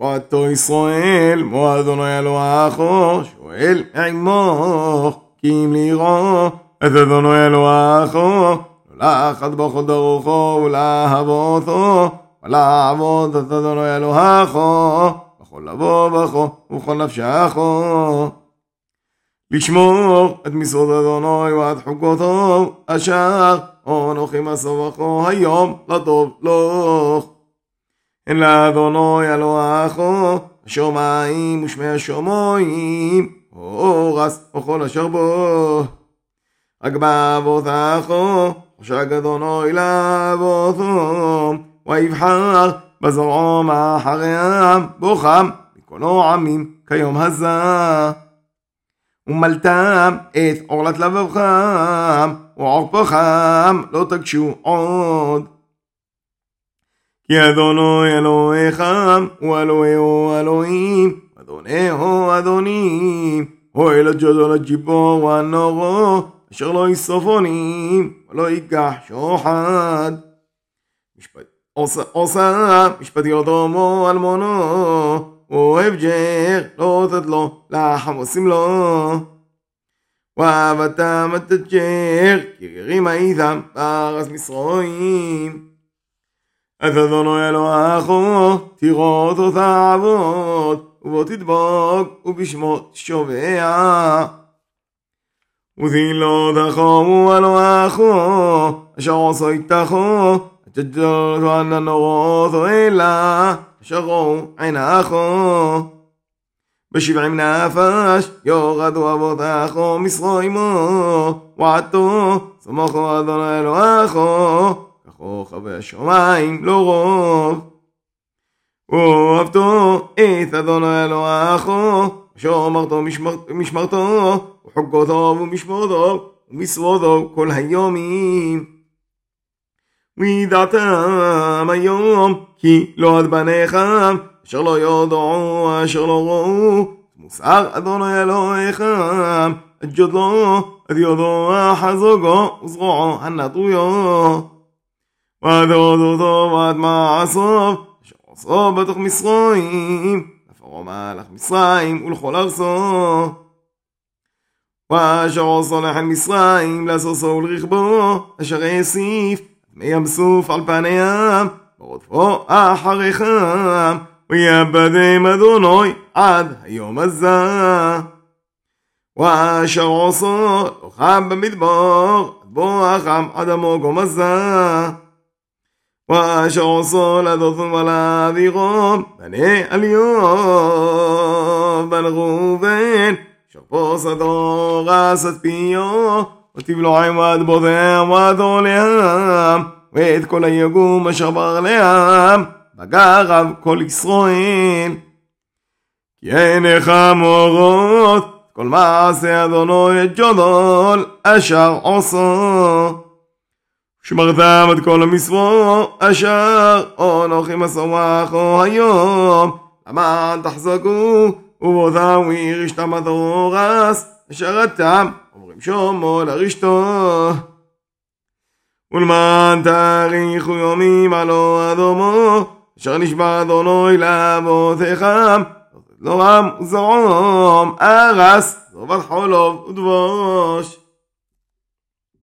ועתו ישראל, מו אדוני אלוהיכו, שואל עמו, כי אם לירו, את אדוני אלוהיכו, ולחת בכל דרוכו ולאהבותו, ולעבוד את אדוני אלוהיכו, בכל לבוא בכו ובכל נפשכו. לשמור את משרות אדוני ואת חוקותו, אשר אנוכי מסובכו היום לטוב לך. אין לאדוני אלוהיכו, השמיים ושמי השמיים, אורס וכל אשר בו. רק באבותיכו, חשק אדוני לאבותו, ויבחר בזרעו מאחריהם, בוכם מכל עמים כיום הזה. ומלתם את עורלת לבבכם, ועורפכם לא תגשו עוד. כי אדוני אלוהיכם, הוא אלוהיהו אלוהים, אדונהו אדונים, אוהל הג'ודל הג'יבור והנורו, אשר לא יסופונים, ולא ייקח שוחד. עושה, עושה משפטיות הומו אלמונו, אוהב ג'ר, לא לתת לו, לחם עושים לו. ואהבתם את הג'ר, כי גרים הייתם בארץ מסרועים. את אדוני אלוהיכו, תירות אותה עבוד, ובו תדבוק, ובשמו תשובע. ותהילותכו אלוהיכו, אשר עושו איתכו, תג'לות ועננורות אלא, אשר ראו עיניכו. בשבעים נפש יורדו אבותיכו מסרוימו, ועתו סמכו אדוני אלוהיכו, ככוכבי השמיים לא רוב. ואוהבתו את אדוני אלוהיכו, אשר אמרתו משמרתו, וחוקותו ומשמורתו, ומשרותו כל היומים. וידעתם היום, כי לא עד בניכם, אשר לא יודעו, אשר לא ראו, מוסר אדוני אלוהיכם, את ג'ודלו, את יודו החזוגו, וזרועו הנטויו. ועד הודותו ועד מעשיו, אשר עשו בתוך מסרועים, לפרעה מלך מצרים ולכל ארצו. ואשר עשו לחן מצרים, לסוסו ולרכבו, אשר יסיף, מי ים סוף על פניהם, ורודפו אחריכם, ויעבדם אדוני עד היום הזה. ואשר עשו לוחם במדבר, בואכם עד המוגום הזה. ואשר עשו לדותון ולאבירום, בני עליון, בן ראובן, אשר פוס הדור אסת פיו, ותבלועם עד בודם ועד עוליהם, ואת כל היגום אשר בר להם, בגרב כל ישראל. כי עיניך מורות, כל מעשה אדוני את ג'ודול, אשר עושו. שמרתם את כל המצוות אשר אנוכי מסורךו היום למען תחזקו ובותם וירשתם הדורס אשר אתם אומרים שומו לרשתו ולמען תאריכו יומים הלא אדומו אשר נשבע אדוני לאבותיכם לא רם וזרום ארס זובת חולוב ודבוש